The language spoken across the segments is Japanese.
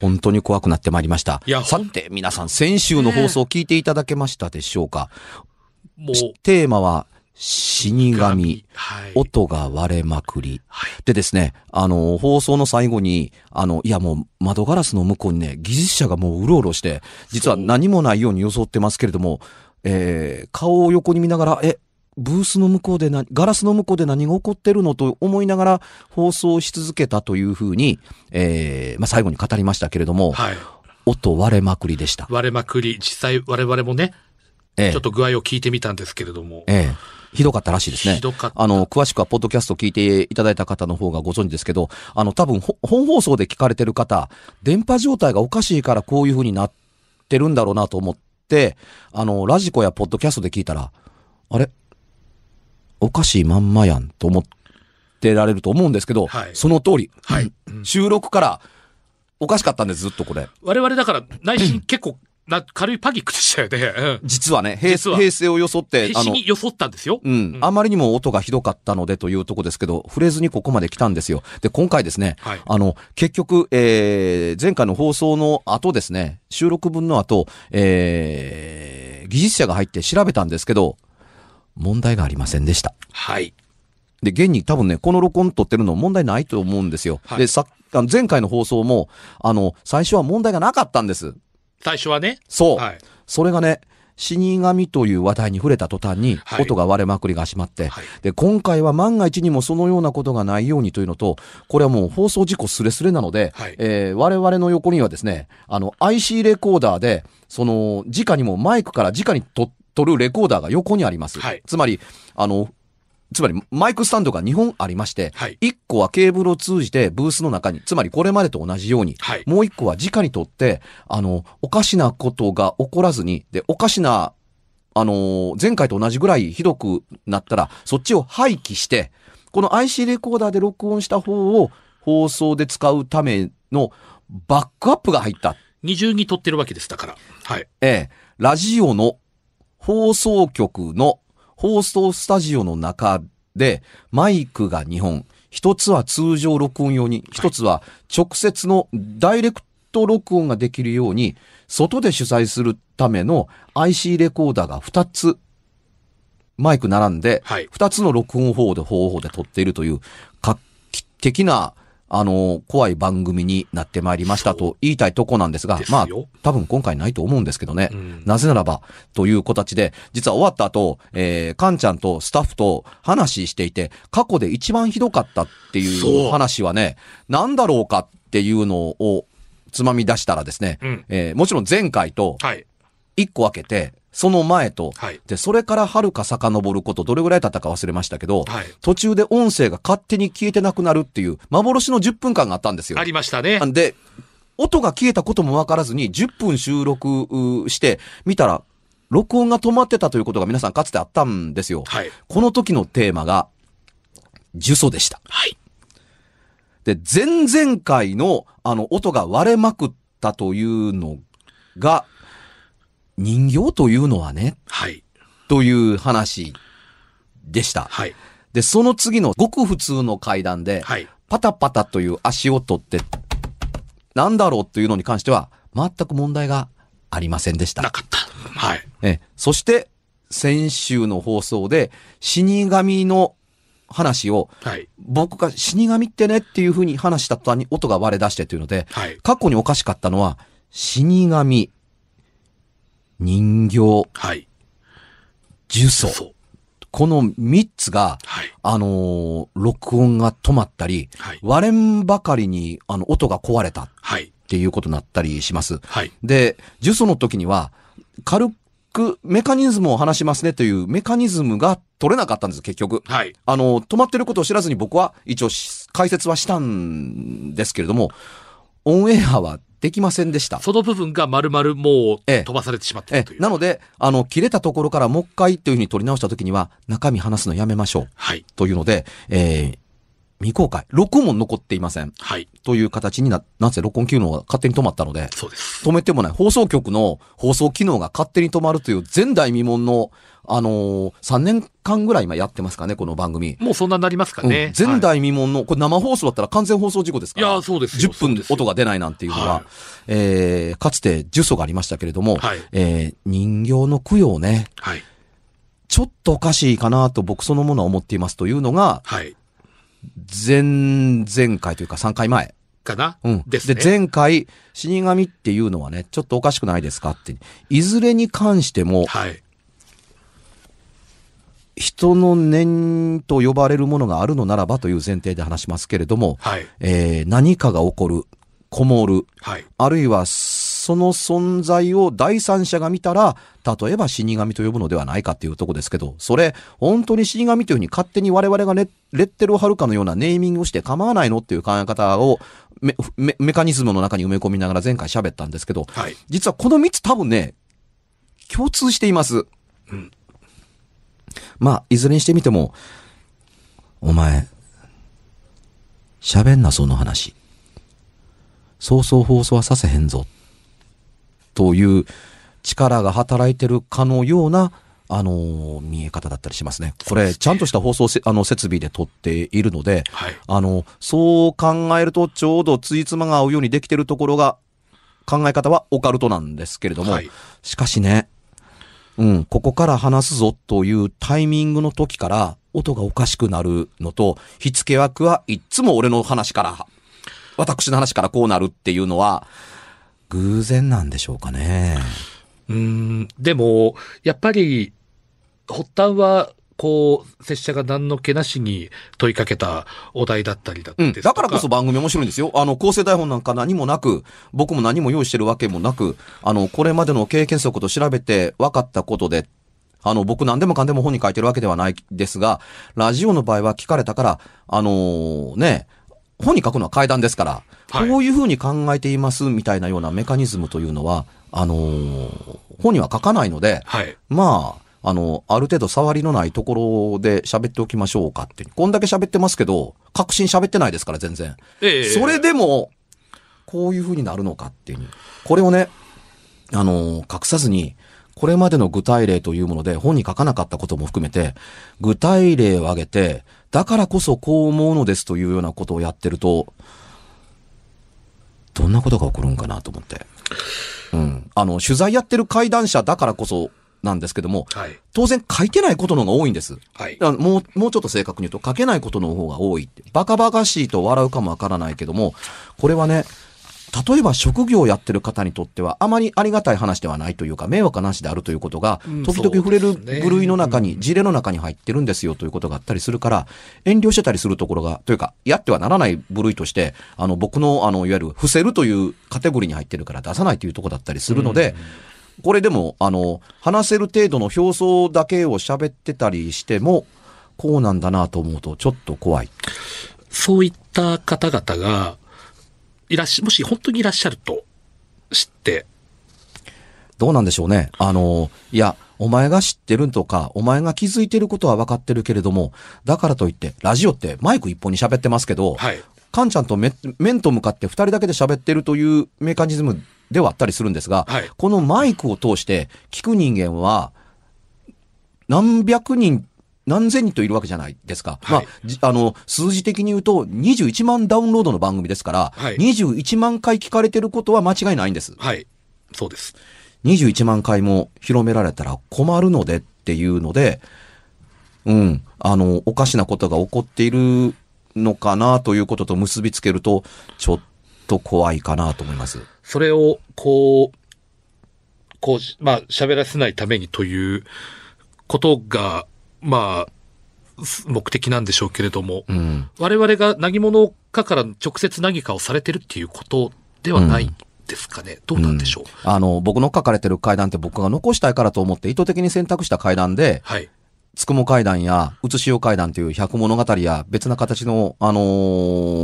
本当に怖くなってまいりました。いやさて、皆さん、先週の放送を聞いていただけましたでしょうか、もう、テーマは、死神、はい。音が割れまくり。はい。でですね、あの、放送の最後に、あの、いやもう窓ガラスの向こうにね、技術者がもううろうろして、実は何もないように装ってますけれども、えー、顔を横に見ながら、え、ブースの向こうでな、ガラスの向こうで何が起こってるのと思いながら放送し続けたというふうに、えー、まあ、最後に語りましたけれども、はい。音割れまくりでした。割れまくり、実際我々もね、ええちょっと具合を聞いてみたんですけれども、ええひどかったらしいですね。ひどかったあの、詳しくは、ポッドキャスト聞いていただいた方の方がご存知ですけど、あの、多分、ほ本放送で聞かれてる方、電波状態がおかしいからこういう風になってるんだろうなと思って、あの、ラジコやポッドキャストで聞いたら、あれ？おかしいまんまやんと思ってられると思うんですけど、はいその通り、はい。収録からおかしかったんです、ずっとこれ。我々だから内心結構な軽いパニックでしたよね。うん。実はね、平平成を装って、必死に装ったんですよ。うん。あまりにも音がひどかったのでというとこですけど、触れずにここまで来たんですよ。で、今回ですね、はいあの、結局、えー、前回の放送の後ですね、収録分の後、えー、技術者が入って調べたんですけど、問題がありませんでした。はい。で、現に多分ね、この録音撮ってるの問題ないと思うんですよ。はいで、さあの前回の放送も、あの、最初は問題がなかったんです。最初はね？そう。はい。それがね、死神という話題に触れた途端にはい、音が割れまくりが始まって、はいで、今回は万が一にもそのようなことがないようにというのと、これはもう放送事故スレスレなので、はいえー我々の横にはですね、あの、IC レコーダーで、その、直にもマイクから直にと撮るレコーダーが横にあります。はいつまり、あの、つまりマイクスタンドが2本ありまして、はい1個はケーブルを通じてブースの中に、つまりこれまでと同じように、はいもう1個は直にとって、あの、おかしなことが起こらずに、で、おかしな、あのー前回と同じぐらいひどくなったら、そっちを廃棄して、この IC レコーダーで録音した方を放送で使うためのバックアップが入った。二重に撮ってるわけです、だから。はい。ええ、ラジオの放送局の放送スタジオの中でマイクが2本。一つは通常録音用に、一つは直接のダイレクト録音ができるように、外で主催するための IC レコーダーが2つ、マイク並んで、はい2つの録音方法で方法で撮っているという、画期的な、あの、怖い番組になってまいりましたと言いたいとこなんですが、ですまあよ、多分今回ないと思うんですけどね。うん。なぜならば、という形で、実は終わった後、えー、カンちゃんとスタッフと話していて、過去で一番ひどかったっていそうう。話はね、なんだろうかっていうのをつまみ出したらですね、うん。えーもちろん前回とはい。一個分けて、その前と、はいで、それから遥か遡ること、どれぐらい経ったか忘れましたけど、はい途中で音声が勝手に消えてなくなるっていう、幻の10分間があったんですよあ。りましたね。んで、音が消えたこともわからずに10分収録うして、見たら、録音が止まってたということが皆さんかつてあったんですよ。はい。この時のテーマが、呪詛でした。はい。で、前々回の、あの、音が割れまくったというのが、人形というのはね、はい。という話でした。はい。で、その次のごく普通の階段で、はい。パタパタという足音って、なんだろうというのに関しては、全く問題がありませんでしたな。かった。はい。えそして、先週の放送で、死神の話を、はい。僕が死神ってねっていう風に話した途端に音が割れ出してというので、はい。過去におかしかったのは、死神、人形、はい。呪詛。この三つが、はい。あのー録音が止まったり、はい。割れんばかりに、あの、音が壊れたっはい。ていうことになったりします。はい。で、呪詛の時には、軽くメカニズムを話しますねというメカニズムが取れなかったんです、結局。はい。あの、止まってることを知らずに僕は一応し解説はしたんですけれども、オンエアはできませんでした。その部分が丸々もうええ飛ばされてしまってるという。なので、あの、切れたところからもう一回というふうに取り直した時には、中身話すのやめましょう。はい。というので、えー未公開。録音も残っていません。はい。という形にな、なんせ録音機能が勝手に止まったので、そうです。止めてもない。放送局の放送機能が勝手に止まるという前代未聞の、あのー、3年間ぐらい今やってますかね、この番組。もうそんなになりますかうんね。前はい代未聞の、これ生放送だったら完全放送事故ですから。いやそうですよ10分音が出ないなんていうのは、はいえー、かつて呪詛がありましたけれども、はいえー、人形の供養ね、はい。ちょっとおかしいかなと僕そのものは思っていますというのが、はい。前、前回というか3回前。かな？うん。ですね。前回、死神っていうのはね、ちょっとおかしくないですかって。いずれに関しても、はい。人の念と呼ばれるものがあるのならばという前提で話しますけれども、はい。えー何かが起こる、こもる、はい。あるいはその存在を第三者が見たら、例えば死神と呼ぶのではないかっていうとこですけど、それ、本当に死神というふうに勝手に我々がレレッテルを貼るかのようなネーミングをして構わないのっていう考え方をメメメカニズムの中に埋め込みながら前回喋ったんですけど、はい。実はこの3つ多分ね、共通しています。うんまあ、いずれにしてみても、お前、喋んな、その話。そうそう放送はさせへんぞ。という力が働いてるかのような、あのー見え方だったりしますね。これ、ちゃんとした放送せあの設備で撮っているので、はい。あの、そう考えるとちょうどついつまが合うようにできてるところが、考え方はオカルトなんですけれども、はいしかしね、うん、ここから話すぞというタイミングの時から音がおかしくなるのと、火付け枠はいっつも俺の話から、私の話からこうなるっていうのは、偶然なんでしょうかね。うーん。でも、やっぱり、発端は、こう、拙者が何の気なしに問いかけたお題だったりだったうん。だからこそ番組面白いんですよ。あの、構成台本なんか何もなく、僕も何も用意してるわけもなく、あの、これまでの経験則と調べて分かったことで、あの、僕何でもかんでも本に書いてるわけではないですが、ラジオの場合は聞かれたから、あのーね、本に書くのは階段ですから、はいこういうふうに考えていますみたいなようなメカニズムというのは、あのー本には書かないので、はい。まあ、あの、ある程度触りのないところで喋っておきましょうかって。こんだけ喋ってますけど、確信喋ってないですから、全然。ええそれでも、こういう風になるのかっていう。これをね、あの、隠さずに、これまでの具体例というもので本に書かなかったことも含めて、具体例を挙げて、だからこそこう思うのですというようなことをやってると、どんなことが起こるんかなと思って。うん。あの、取材やってる怪談者だからこそなんですけども、はい。当然書いてないことの方が多いんです。はい。もう、もうちょっと正確に言うと書けないことの方が多いって。バカバカしいと笑うかもわからないけども、これはね、例えば職業をやってる方にとってはあまりありがたい話ではないというか、迷惑な話であるということがうん、時々触れる部類の中に、事例の中に入ってるんですよということがあったりするから、遠慮してたりするところが、というか、やってはならない部類として、あの、僕の、あの、いわゆる、伏せるというカテゴリーに入ってるから出さないというところだったりするので、これでも、あの、話せる程度の表層だけを喋ってたりしても、こうなんだなと思うと、ちょっと怖い。そういった方々が、いらっしゃ、もし本当にいらっしゃると知って、どうなんでしょうね。あの、いや、お前が知ってるとか、お前が気づいてることは分かってるけれども、だからといって、ラジオってマイク一本に喋ってますけど、はい。カンちゃんと面面と向かって二人だけで喋ってるというメカニズムではあったりするんですが、はいこのマイクを通して聞く人間は、何百人、何千人といるわけじゃないですか。はいまあ、じあの、数字的に言うと、21万ダウンロードの番組ですから、はい21万回聞かれてることは間違いないんです。はい。そうです。21万回も広められたら困るのでっていうので、うん、あの、おかしなことが起こっているのかなということと結びつけると、ちょっと怖いかなと思います。それを、こう、こうし、まあ、喋らせないためにということが、まあ、す目的なんでしょうけれども、うん。我々が何者かから直接何かをされてるっていうことではないですかね。どうなんでしょう？あの、僕の書かれてる階段って僕が残したいからと思って意図的に選択した階段で、はい。つくも階段や、うつしお階段という百物語や別な形の、あの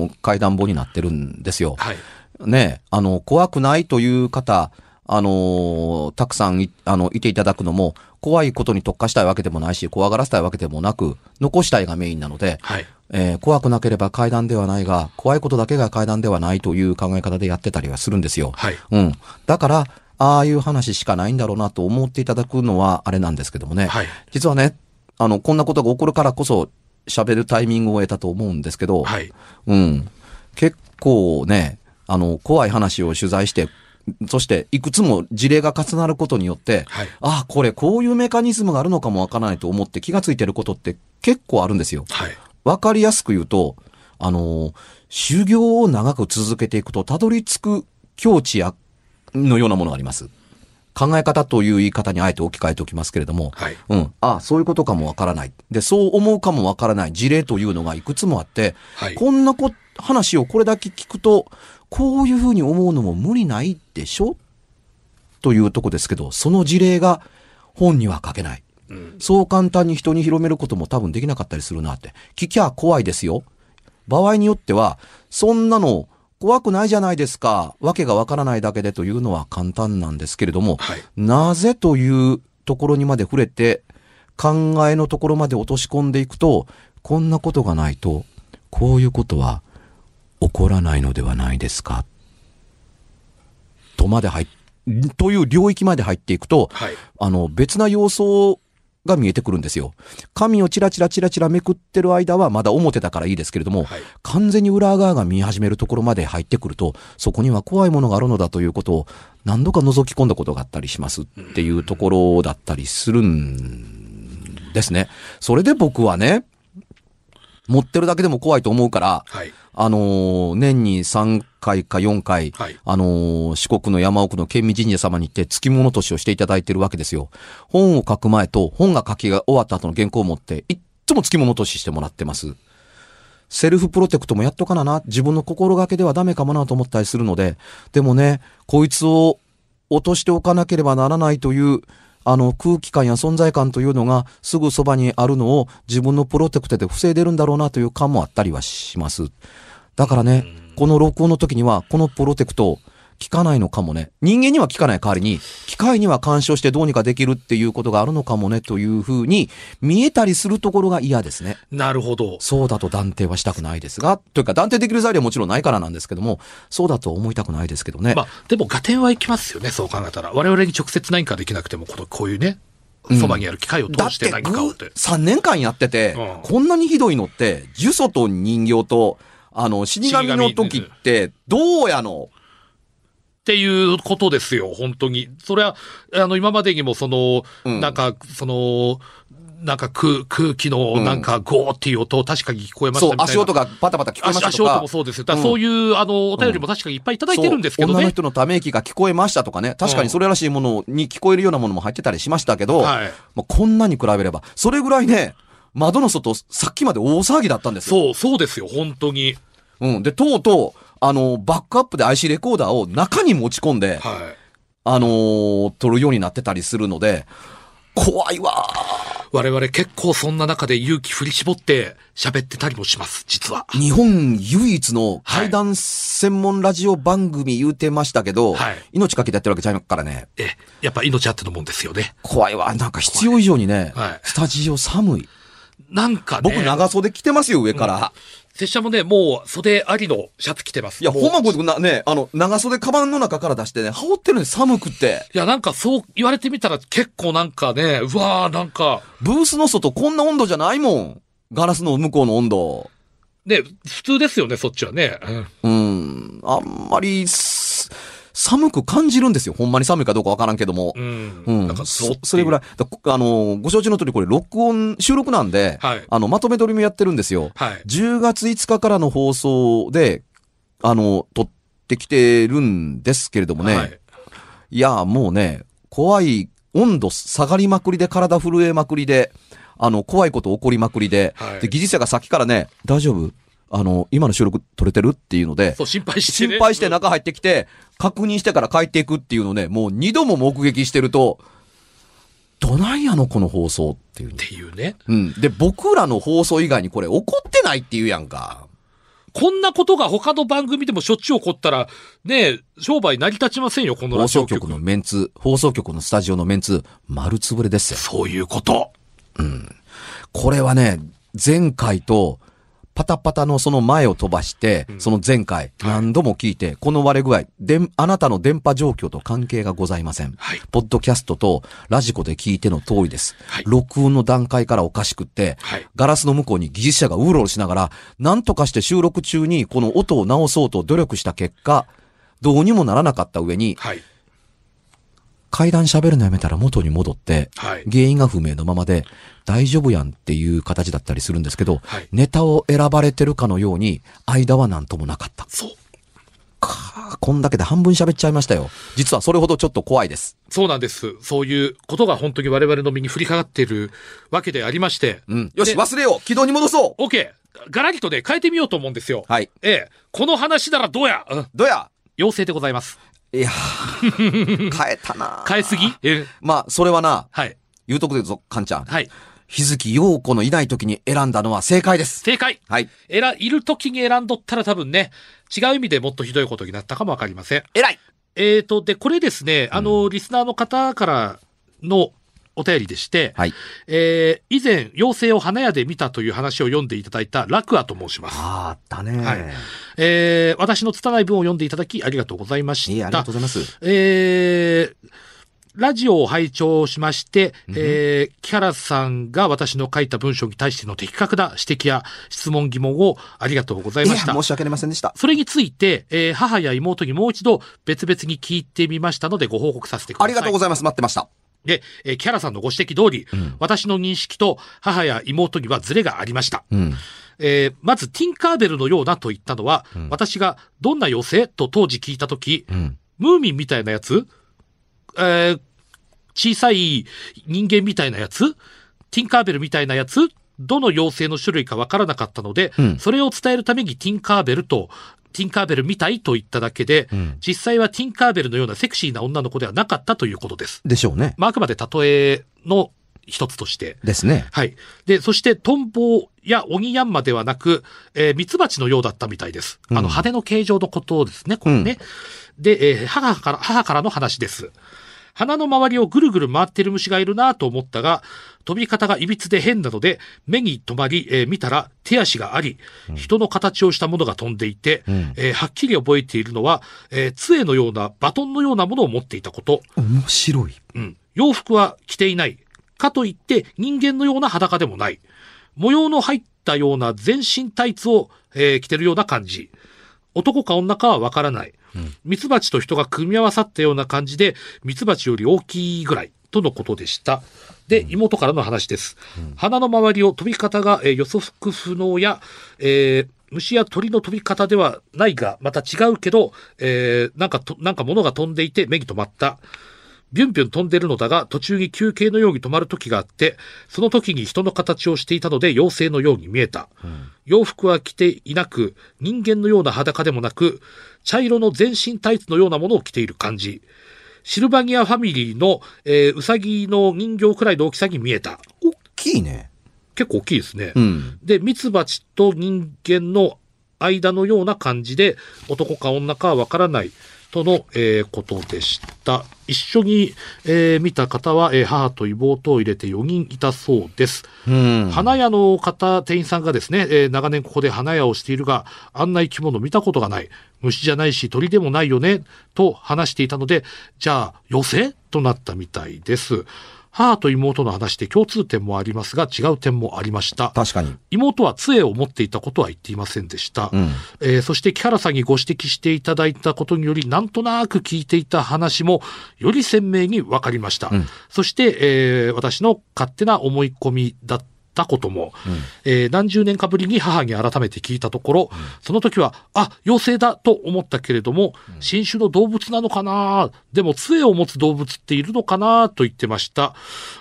ー階段本になってるんですよ。はい。ね、あの、怖くないという方、あのーたくさんい、あの、いていただくのも、怖いことに特化したいわけでもないし、怖がらせたいわけでもなく、残したいがメインなので、はい。えー怖くなければ階段ではないが、怖いことだけが階段ではないという考え方でやってたりはするんですよ。はい。うん。だから、ああいう話しかないんだろうなと思っていただくのはあれなんですけどもね。はい。実はね、あの、こんなことが起こるからこそ喋るタイミングを得たと思うんですけど、はい。うん。結構ね、あの、怖い話を取材して、そして、いくつも事例が重なることによって、はい。ああ、これこういうメカニズムがあるのかもわからないと思って気がついてることって結構あるんですよ。はい。わかりやすく言うと、あの、修行を長く続けていくと、たどり着く境地や、のようなものがあります。考え方という言い方にあえて置き換えておきますけれども、はい。うん。あそういうことかもわからない。で、そう思うかもわからない事例というのがいくつもあって、はい。こんなこ、話をこれだけ聞くと、こういうふうに思うのも無理ないでしょ？というとこですけど、その事例が本には書けない。うん。そう簡単に人に広めることも多分できなかったりするなって。聞きゃ怖いですよ。場合によっては、そんなの怖くないじゃないですか。わけがわからないだけでというのは簡単なんですけれども、はい。なぜというところにまで触れて、考えのところまで落とし込んでいくと、こんなことがないと、こういうことは起こらないのではないですか。とまで入っ、という領域まで入っていくと、はい。あの、別な要素が見えてくるんですよ。紙をチラチラチラチラめくってる間はまだ表だからいいですけれども、はい。完全に裏側が見え始めるところまで入ってくると、そこには怖いものがあるのだということを何度か覗き込んだことがあったりしますっていうところだったりするんですね。それで僕はね、持ってるだけでも怖いと思うから、はい。あのー年に3回か4回、はい。あのー四国の山奥の県民神社様に行って付き物としをしていただいてるわけですよ。本を書く前と本が書きが終わった後の原稿を持って、いっつも付き物とししてもらってます。セルフプロテクトもやっとかなな。自分の心がけではダメかもなと思ったりするので、でもね、こいつを落としておかなければならないという、あの空気感や存在感というのがすぐそばにあるのを自分のプロテクトで防いでるんだろうなという感もあったりはします。だからね、この録音の時にはこのプロテクト効かないのかもね。人間には効かない代わりに、機械には干渉してどうにかできるっていうことがあるのかもねというふうに見えたりするところが嫌ですね。なるほど。そうだと断定はしたくないですが、というか断定できる材料はもちろんないからなんですけども、そうだと思いたくないですけどね。まあ、でも、合点はいきますよね、そう考えたら。我々に直接何かできなくても、この、こういうね、うんそばにある機械を通してて何かをって。3年間やってて、うんこんなにひどいのって、呪詛と人形と、あの、死神の時って、どうやのっていうことですよ、本当に。それは、あの、今までにもその、うんなんか、その、なんか空空気のなんかゴーっていう音、確かに聞こえましたみ、たいな。足音がパタパタ聞こえましたとか足足音も。そうですよ。だそういう、あの、お便りも確かにいっぱいいただいてるんですけどね。女の人のため息が聞こえましたとかね。確かにそれらしいものに聞こえるようなものも入ってたりしましたけど、はい。もうこんなに比べれば、それぐらいね、窓の外、さっきまで大騒ぎだったんですよ。そう、そうですよ、本当に。うん。で、とうとう、あの、バックアップで IC レコーダーを中に持ち込んで、はあのー撮るようになってたりするので、怖いわい。我々結構そんな中で勇気振り絞って喋ってたりもします、実は。日本唯一の怪談専門ラジオ番組言うてましたけど、はい命かけてやってるわけちゃいからね。え、やっぱ命あってのもんですよね。怖いわ。なんか必要以上にね、はいスタジオ寒い。なんかね。僕長袖着てますよ、上から。拙者もね、もう袖ありのシャツ着てます。いや、ほんま僕な、ね、あの、長袖カバンの中から出してね、羽織ってるんです、寒くって。いや、なんかそう言われてみたら結構なんかね、うわーなんか、ブースの外こんな温度じゃないもん。ガラスの向こうの温度。ね、普通ですよね、そっちはね。うんうん。あんまりす、寒く感じるんですよ。ほんまに寒いかどうかわからんけども。うん。うん。なんかそうそそれぐらい。だあの、ご承知の通りこれ録音、収録なんで、はいあの、まとめ撮りもやってるんですよ。はい。10月5日からの放送で、あの、撮ってきてるんですけれどもね。はいいや、もうね、怖い、温度下がりまくりで、体震えまくりで、あの、怖いこと起こりまくりで、はいで、技術者がさっきからね、大丈夫？あの、今の収録撮れてるっていうのでそ、う、心配してね。心配して中入ってきて、確認してから帰っていくっていうのね、もう二度も目撃してると、どないやのこの放送っていうっね。ていうね。うん。で、僕らの放送以外にこれ怒ってないっていうやんか。こんなことが他の番組でもしょっちゅう起こったら、ね商売成り立ちませんよ、この放ラジオ局送局のメンツ、放送局のスタジオのメンツ、丸つぶれですよ。そういうこと。これはね、前回と、パタパタのその前を飛ばして、その前回、何度も聞いて、この割れ具合、でん、あなたの電波状況と関係がございません。はいポッドキャストとラジコで聞いての通りです。はい録音の段階からおかしくって、はいガラスの向こうに技術者がうろうろしながら、何とかして収録中にこの音を直そうと努力した結果、どうにもならなかった上に、はい。階段喋るのやめたら元に戻って、はい。原因が不明のままで、大丈夫やんっていう形だったりするんですけど、はいネタを選ばれてるかのように、間は何ともなかった。そう。かあこんだけで半分喋っちゃいましたよ。実はそれほどちょっと怖いです。そうなんです。そういうことが本当に我々の身に降りかかっているわけでありまして。うん。よし、で忘れよう軌道に戻そう OK! ガラリとね、変えてみようと思うんですよ。はい。ええ。この話ならどうや、うん、どうや？妖精でございます。いやー 変えたな変えすぎ？え？え。まあ、それはな、はい。言うとくでぞ、かんちゃん。はい。日月陽子のいない時に選んだのは正解です。正解はい。えら、いる時に選んどったら多分ね、違う意味でもっとひどいことになったかもわかりません。偉いえーと、で、これですね、あの、リスナーの方からのお便りでして、はい。えー以前、妖精を花屋で見たという話を読んでいただいたラクアと申します。あーあったねはいえー私の拙い文を読んでいただきありがとうございました。いい、ありがとうございます。えーラジオを拝聴しまして、えー木原さんが私の書いた文章に対しての的確な指摘や質問疑問をありがとうございました。申し訳ありませんでした。それについて、えー母や妹にもう一度別々に聞いてみましたのでご報告させてください。ありがとうございます。待ってました。で、えー木原さんのご指摘通り、私の認識と母や妹にはズレがありました。うん。えーまず、ティンカーベルのようなと言ったのは、私がどんな妖精と当時聞いたとき、うん。ムーミンみたいなやつえー小さい人間みたいなやつティンカーベルみたいなやつどの妖精の種類かわからなかったので、うんそれを伝えるためにティンカーベルと、ティンカーベルみたいと言っただけで、ん実際はティンカーベルのようなセクシーな女の子ではなかったということです。でしょうね。まあ、あくまで例えの一つとして。ですね。はい。で、そして、トンボやオニヤンマではなく、えー、ミツバチのようだったみたいです。あの、羽の形状のことですね、これね。で、えー母から、母からの話です。鼻の周りをぐるぐる回ってる虫がいるなと思ったが、飛び方が歪で変なので、目に留まり、えー見たら手足があり、人の形をしたものが飛んでいて、んえーはっきり覚えているのは、えー杖のようなバトンのようなものを持っていたこと。面白い。うん。洋服は着ていない。かといって人間のような裸でもない。模様の入ったような全身タイツを、えー着てるような感じ。男か女かはわからない。ミツバチと人が組み合わさったような感じで、ミツバチより大きいぐらいとのことでした。で、妹からの話です。鼻の周りを飛び方が、えー予測不能や、えー虫や鳥の飛び方ではないが、また違うけど、えーなんかと、なんか物が飛んでいて目に留まった。ビュンビュン飛んでるのだが、途中に休憩のように止まる時があって、その時に人の形をしていたので妖精のように見えた。洋服は着ていなく、人間のような裸でもなく、茶色の全身タイツのようなものを着ている感じ。シルバニアファミリーの、えーウサギの人形くらいの大きさに見えた。大きいね。結構大きいですね。うん。で、ミツバチと人間の間のような感じで、男か女かはわからないとの、えーことでした。一緒に、えー見た方は、えー母と妹を入れて4人いたそうです。うん。花屋の方、店員さんがですね、えー長年ここで花屋をしているが、あんな生き物見たことがない。虫じゃないし鳥でもないよね、と話していたので、じゃあ、妖精となったみたいです。母と妹の話で共通点もありますが、違う点もありました。確かに。妹は杖を持っていたことは言っていませんでした。うんえーそして木原さんにご指摘していただいたことにより、なんとなく聞いていた話も、より鮮明に分かりました。んそして、えー私の勝手な思い込みだったことも、えー何十年かぶりに母に改めて聞いたところ、その時は、あ、妖精だと思ったけれども、新種の動物なのかなでも杖を持つ動物っているのかなと言ってました。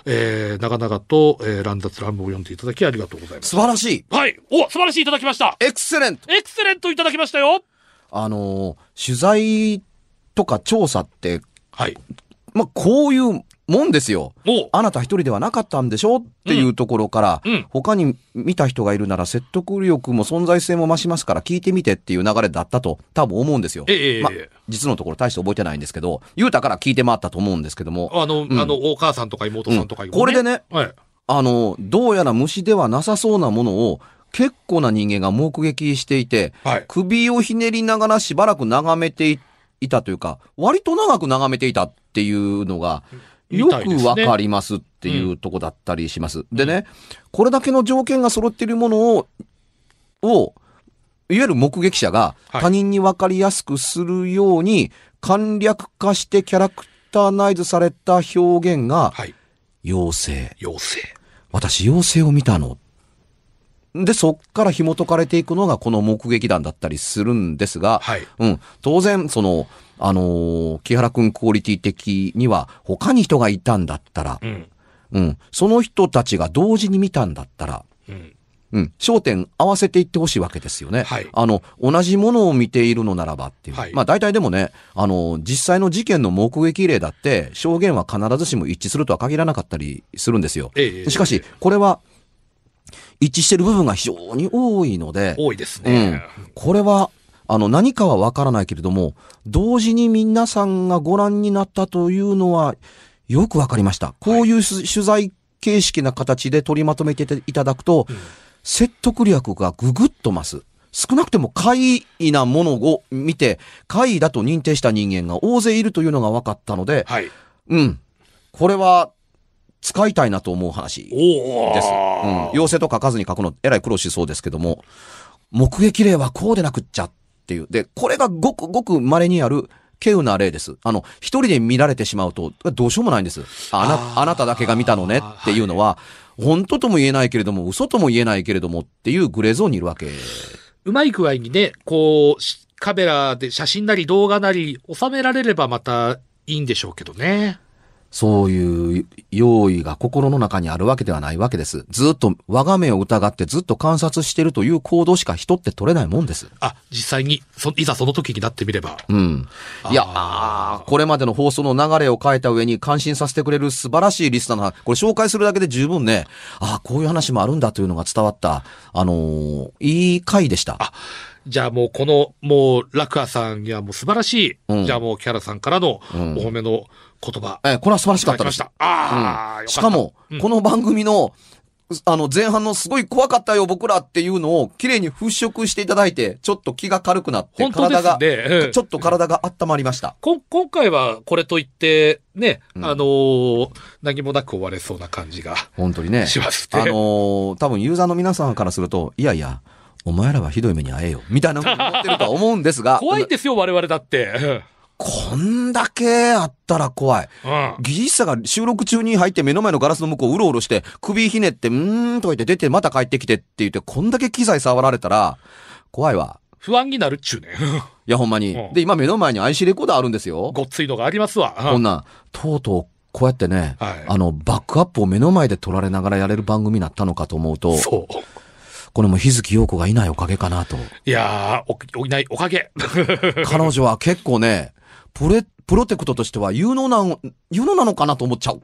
えー長々と、えー乱雑乱文を読んでいただきありがとうございます。素晴らしい。はい。お、素晴らしいいただきました。エクセレントエクセレントいただきましたよ。あのー取材とか調査って、はい。まあ、こういうもんですよ。おあなた一人ではなかったんでしょっていうところから、うん。他に見た人がいるなら説得力も存在性も増しますから聞いてみてっていう流れだったと多分思うんですよ。ええま実のところ大して覚えてないんですけど、言うたから聞いて回ったと思うんですけども、あの、んあの、お母さんとか妹さんとか、うんこれでね、はい。あの、どうやら虫ではなさそうなものを結構な人間が目撃していて、はい。首をひねりながらしばらく眺めていいたというか、割と長く眺めていたっていうのが、よくわかりますっていうとこだったりします。でね、これだけの条件が揃っているものを、を、いわゆる目撃者がはい他人にわかりやすくするように簡略化してキャラクターナイズされた表現が、はい。妖精。妖精。私、妖精を見たの。で、そっから紐解かれていくのがこの目撃談だったりするんですが、はい。うん。当然、その、あのー木原くんクオリティ的には、他に人がいたんだったら、うん。うん。その人たちが同時に見たんだったら、うん。うん。焦点合わせていってほしいわけですよね。はいあの、同じものを見ているのならばっていう。はいまあ大体でもね、あの、実際の事件の目撃例だって、証言は必ずしも一致するとは限らなかったりするんですよ。ええしかし、これは、一致してる部分が非常に多いので、多いですうんね。。これは、あの、何かはわからないけれども、同時に皆さんがご覧になったというのは、よくわかりました。こういうす取材形式な形で取りまとめていただくと、説得力がぐぐっと増す。少なくても怪異なものを見て、怪異だと認定した人間が大勢いるというのが分かったので、はい。うん。これは、使いたいなと思う話。です。うん。妖精と書かずに書くの、えらい苦労しそうですけども、目撃例はこうでなくっちゃっていう。で、これがごくごく稀にある、稀有な例です。あの、一人で見られてしまうと、どうしようもないんです。ああな、ーあなただけが見たのねっていうのは、本当とも言えないけれども、嘘とも言えないけれどもっていうグレーゾーンにいるわけ。うまい具合にね、こう、しカメラで写真なり動画なり収められればまたいいんでしょうけどね。そういう用意が心の中にあるわけではないわけです。ずっと我が目を疑ってずっと観察してるという行動しか人って取れないもんです。あ、実際に、そ、いざその時になってみれば。うん。いや、これまでの放送の流れを変えた上に感心させてくれる素晴らしいリスナーの、これ紹介するだけで十分ね、ああ、こういう話もあるんだというのが伝わった、あのーいい回でした。あじゃあもうこの、もう、ラクアさんにはもう素晴らしい、うんじゃあもうキャラさんからのおうん褒めの言葉。えーこれは素晴らしいかったです。した。ああ、うんしかも、うんこの番組の、あの、前半のすごい怖かったよ、僕らっていうのを、綺麗に払拭していただいて、ちょっと気が軽くなって、体が、ね。うんちょっと体が温まりました。こん今回はこれといって、ね、うんあのー何もなく終われそうな感じが本当にね。しますね。あのー多分ユーザーの皆さんからすると、いやいや、お前らはひどい目に遭えよ、みたいなふうに思ってるとは思うんですが、怖いですよ、我々だって。こんだけあったら怖い。うん。技術者が収録中に入って目の前のガラスの向こううろうろして、首ひねって、うーんとか言って出てまた帰ってきてって言って、こんだけ機材触られたら、怖いわ。不安になるっちゅうね。いや、ほんまにうん。で、今目の前に IC レコーダーあるんですよ。ごっついのがありますわ。こんなん、とうとう、こうやってね、はいあの、バックアップを目の前で撮られながらやれる番組になったのかと思うと、そう。これも日月陽子がいないおかげかなと。いやー、お、おいないおかげ。彼女は結構ね、プレ、プロテクトとしては有能なの、有能なのかなと思っちゃう。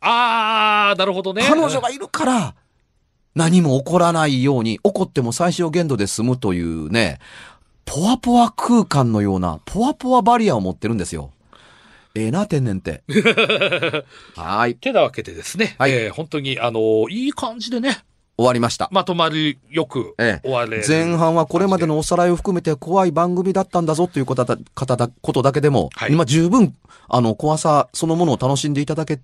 あー、なるほどね。彼女がいるから、何も起こらないように、起こっても最小限度で済むというね、ポワポワ空間のような、ポワポワバリアを持ってるんですよ。ええな、天然って。はーい。てなわけでですね、はいえー本当に、あのーいい感じでね、終わりました。まとまりよくええ終われる前半はこれまでのおさらいを含めて怖い番組だったんだぞということだ方だことだけでも、はい今十分、あの、怖さそのものを楽しんでいただけ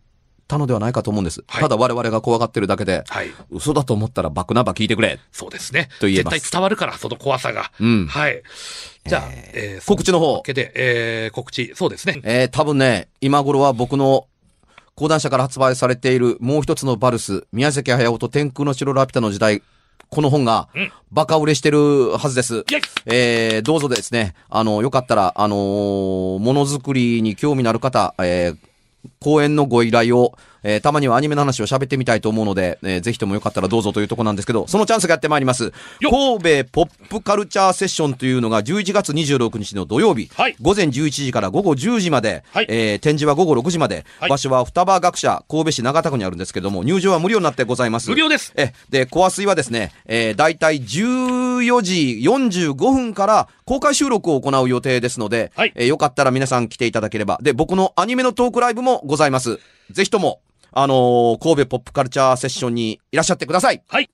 たのではないかと思うんです。はいただ我々が怖がってるだけで、はい。嘘だと思ったらバックナンバー聞いてくれ。そうですね。と言えます絶対伝わるから、その怖さが。うん。はい。じゃあ、えー告知の方けで、えー告知、そうですね。えー、多分ね、今頃は僕の講談社から発売されているもう一つのバルス、宮崎駿と天空の城ラピュタの時代、この本がうん、バカ売れしてるはずです。えー、どうぞですね、あの、よかったら、あのーものづくりに興味のある方、えー、講演のご依頼を、えーたまにはアニメの話を喋ってみたいと思うので、えーぜひともよかったらどうぞというところなんですけど、そのチャンスがやってまいります。神戸ポップカルチャーセッションというのが11月26日の土曜日、はい午前11時から午後10時まで、はいえー展示は午後6時まで、はい場所は双葉学者神戸市長田区にあるんですけども、入場は無料になってございます。無料です。え、で、コア水はですね、えー、大体14時45分から公開収録を行う予定ですので、はいえーよかったら皆さん来ていただければ。で、僕のアニメのトークライブもございます。ぜひとも、あのー神戸ポップカルチャーセッションにいらっしゃってください。はい。